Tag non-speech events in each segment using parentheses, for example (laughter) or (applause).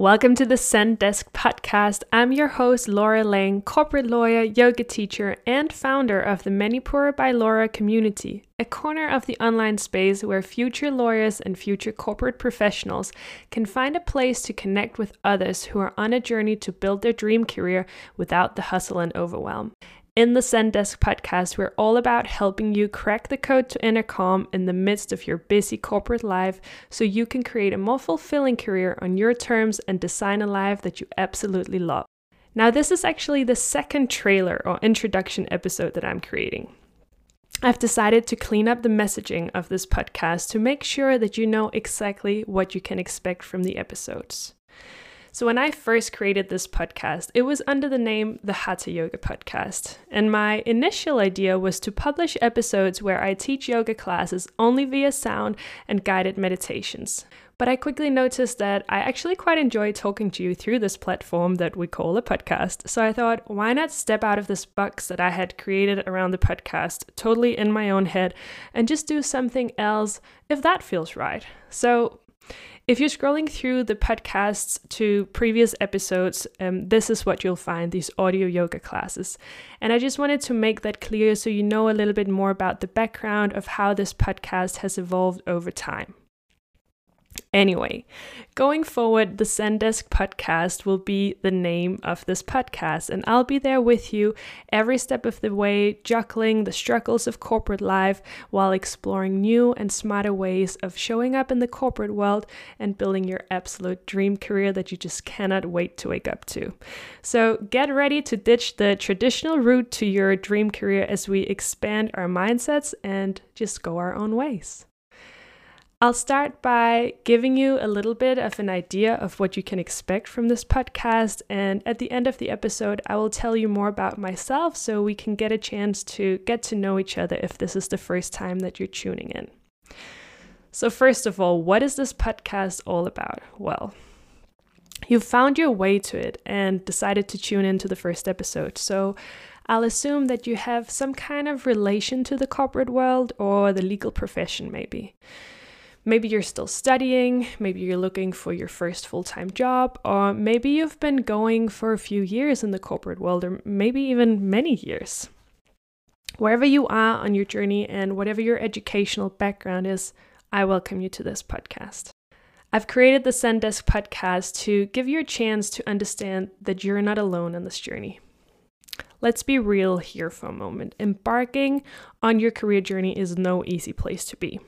Welcome to the Zen Desk podcast. I'm your host, Laura Lange, corporate lawyer, yoga teacher, and founder of the Manipura by Laura community, a corner of the online space where future lawyers and future corporate professionals can find a place to connect with others who are on a journey to build their dream career without the hustle and overwhelm. In the Zen Desk podcast, we're all about helping you crack the code to inner calm in the midst of your busy corporate life so you can create a more fulfilling career on your terms and design a life that you absolutely love. Now, this is actually the second trailer or introduction episode that I'm creating. I've decided to clean up the messaging of this podcast to make sure that you know exactly what you can expect from the episodes. So, when I first created this podcast, it was under the name the Hatha Yoga Podcast. And my initial idea was to publish episodes where I teach yoga classes only via sound and guided meditations. But I quickly noticed that I actually quite enjoy talking to you through this platform that we call a podcast. So I thought, why not step out of this box that I had created around the podcast, totally in my own head, and just do something else if that feels right? So if you're scrolling through the podcasts to previous episodes, um, this is what you'll find these audio yoga classes. And I just wanted to make that clear so you know a little bit more about the background of how this podcast has evolved over time. Anyway, going forward, the Zen Desk podcast will be the name of this podcast, and I'll be there with you every step of the way, juggling the struggles of corporate life while exploring new and smarter ways of showing up in the corporate world and building your absolute dream career that you just cannot wait to wake up to. So get ready to ditch the traditional route to your dream career as we expand our mindsets and just go our own ways. I'll start by giving you a little bit of an idea of what you can expect from this podcast. And at the end of the episode, I will tell you more about myself so we can get a chance to get to know each other if this is the first time that you're tuning in. So, first of all, what is this podcast all about? Well, you've found your way to it and decided to tune into the first episode. So, I'll assume that you have some kind of relation to the corporate world or the legal profession, maybe. Maybe you're still studying, maybe you're looking for your first full time job, or maybe you've been going for a few years in the corporate world, or maybe even many years. Wherever you are on your journey and whatever your educational background is, I welcome you to this podcast. I've created the Zen Desk podcast to give you a chance to understand that you're not alone on this journey. Let's be real here for a moment. Embarking on your career journey is no easy place to be.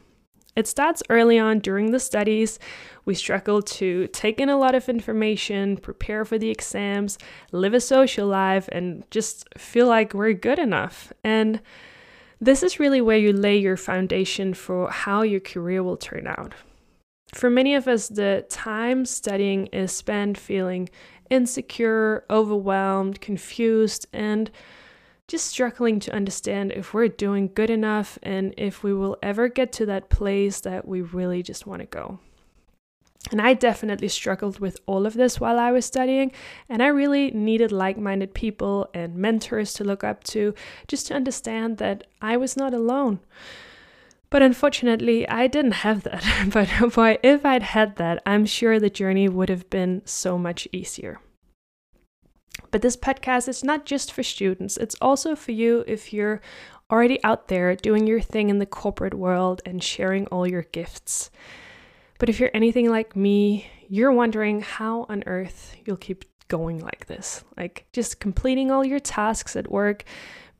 It starts early on during the studies. We struggle to take in a lot of information, prepare for the exams, live a social life, and just feel like we're good enough. And this is really where you lay your foundation for how your career will turn out. For many of us, the time studying is spent feeling insecure, overwhelmed, confused, and just struggling to understand if we're doing good enough and if we will ever get to that place that we really just want to go. And I definitely struggled with all of this while I was studying, and I really needed like minded people and mentors to look up to just to understand that I was not alone. But unfortunately, I didn't have that. (laughs) but (laughs) boy, if I'd had that, I'm sure the journey would have been so much easier. But this podcast is not just for students, it's also for you if you're already out there doing your thing in the corporate world and sharing all your gifts. But if you're anything like me, you're wondering how on earth you'll keep going like this. Like just completing all your tasks at work,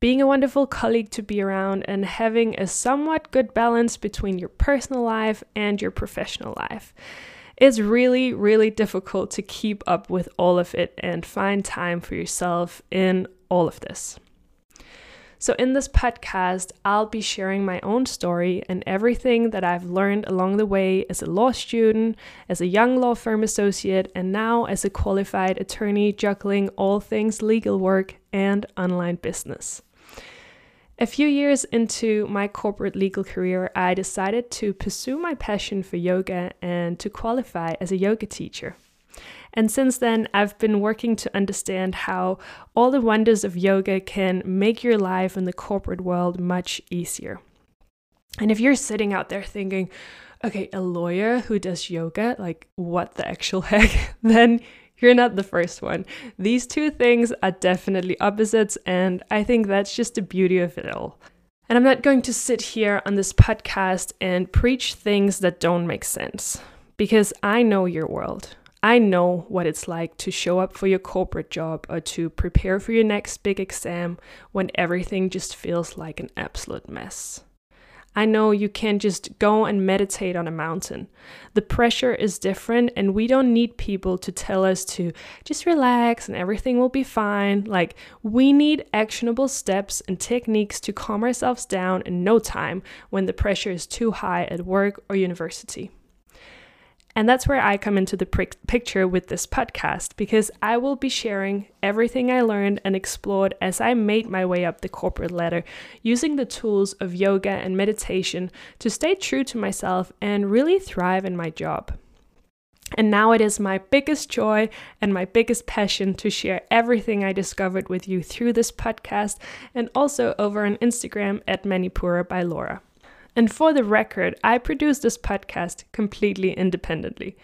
being a wonderful colleague to be around, and having a somewhat good balance between your personal life and your professional life. It's really, really difficult to keep up with all of it and find time for yourself in all of this. So, in this podcast, I'll be sharing my own story and everything that I've learned along the way as a law student, as a young law firm associate, and now as a qualified attorney juggling all things legal work and online business. A few years into my corporate legal career, I decided to pursue my passion for yoga and to qualify as a yoga teacher. And since then, I've been working to understand how all the wonders of yoga can make your life in the corporate world much easier. And if you're sitting out there thinking, okay, a lawyer who does yoga, like what the actual (laughs) heck, then you're not the first one. These two things are definitely opposites, and I think that's just the beauty of it all. And I'm not going to sit here on this podcast and preach things that don't make sense because I know your world. I know what it's like to show up for your corporate job or to prepare for your next big exam when everything just feels like an absolute mess. I know you can't just go and meditate on a mountain. The pressure is different, and we don't need people to tell us to just relax and everything will be fine. Like, we need actionable steps and techniques to calm ourselves down in no time when the pressure is too high at work or university. And that's where I come into the picture with this podcast because I will be sharing everything I learned and explored as I made my way up the corporate ladder using the tools of yoga and meditation to stay true to myself and really thrive in my job. And now it is my biggest joy and my biggest passion to share everything I discovered with you through this podcast and also over on Instagram at Manipura by Laura. And for the record, I produce this podcast completely independently.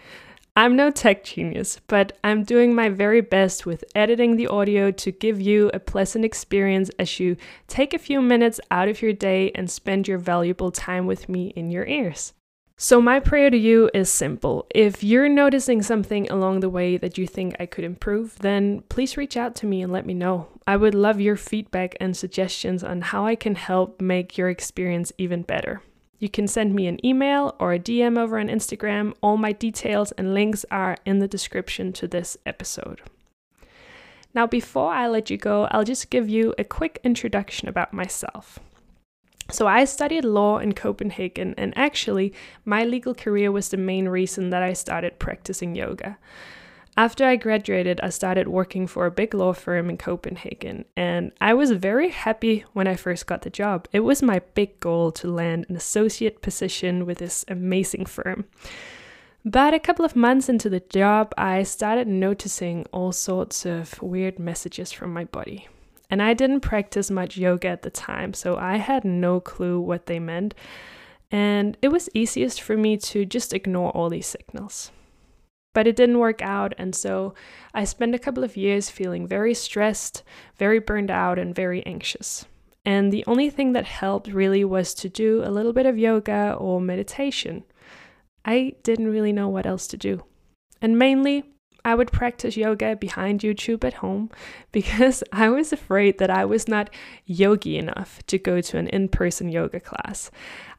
I'm no tech genius, but I'm doing my very best with editing the audio to give you a pleasant experience as you take a few minutes out of your day and spend your valuable time with me in your ears. So, my prayer to you is simple. If you're noticing something along the way that you think I could improve, then please reach out to me and let me know. I would love your feedback and suggestions on how I can help make your experience even better. You can send me an email or a DM over on Instagram. All my details and links are in the description to this episode. Now, before I let you go, I'll just give you a quick introduction about myself. So, I studied law in Copenhagen, and actually, my legal career was the main reason that I started practicing yoga. After I graduated, I started working for a big law firm in Copenhagen, and I was very happy when I first got the job. It was my big goal to land an associate position with this amazing firm. But a couple of months into the job, I started noticing all sorts of weird messages from my body. And I didn't practice much yoga at the time, so I had no clue what they meant. And it was easiest for me to just ignore all these signals. But it didn't work out, and so I spent a couple of years feeling very stressed, very burned out, and very anxious. And the only thing that helped really was to do a little bit of yoga or meditation. I didn't really know what else to do. And mainly, I would practice yoga behind YouTube at home (laughs) because I was afraid that I was not yogi enough to go to an in person yoga class.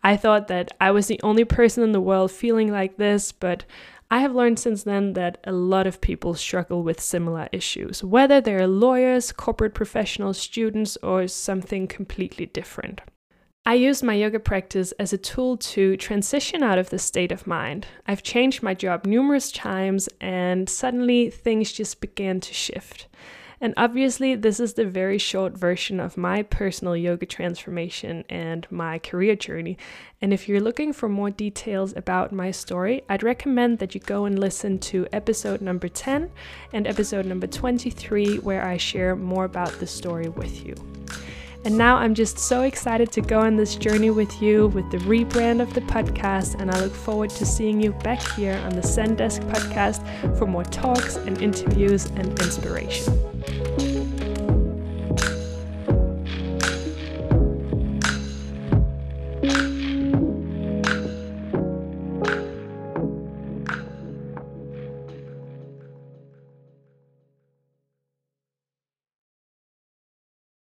I thought that I was the only person in the world feeling like this, but I have learned since then that a lot of people struggle with similar issues, whether they're lawyers, corporate professionals, students, or something completely different. I used my yoga practice as a tool to transition out of this state of mind. I've changed my job numerous times, and suddenly things just began to shift. And obviously, this is the very short version of my personal yoga transformation and my career journey. And if you're looking for more details about my story, I'd recommend that you go and listen to episode number 10 and episode number 23, where I share more about the story with you. And now I'm just so excited to go on this journey with you with the rebrand of the podcast. And I look forward to seeing you back here on the Zen Desk podcast for more talks and interviews and inspiration.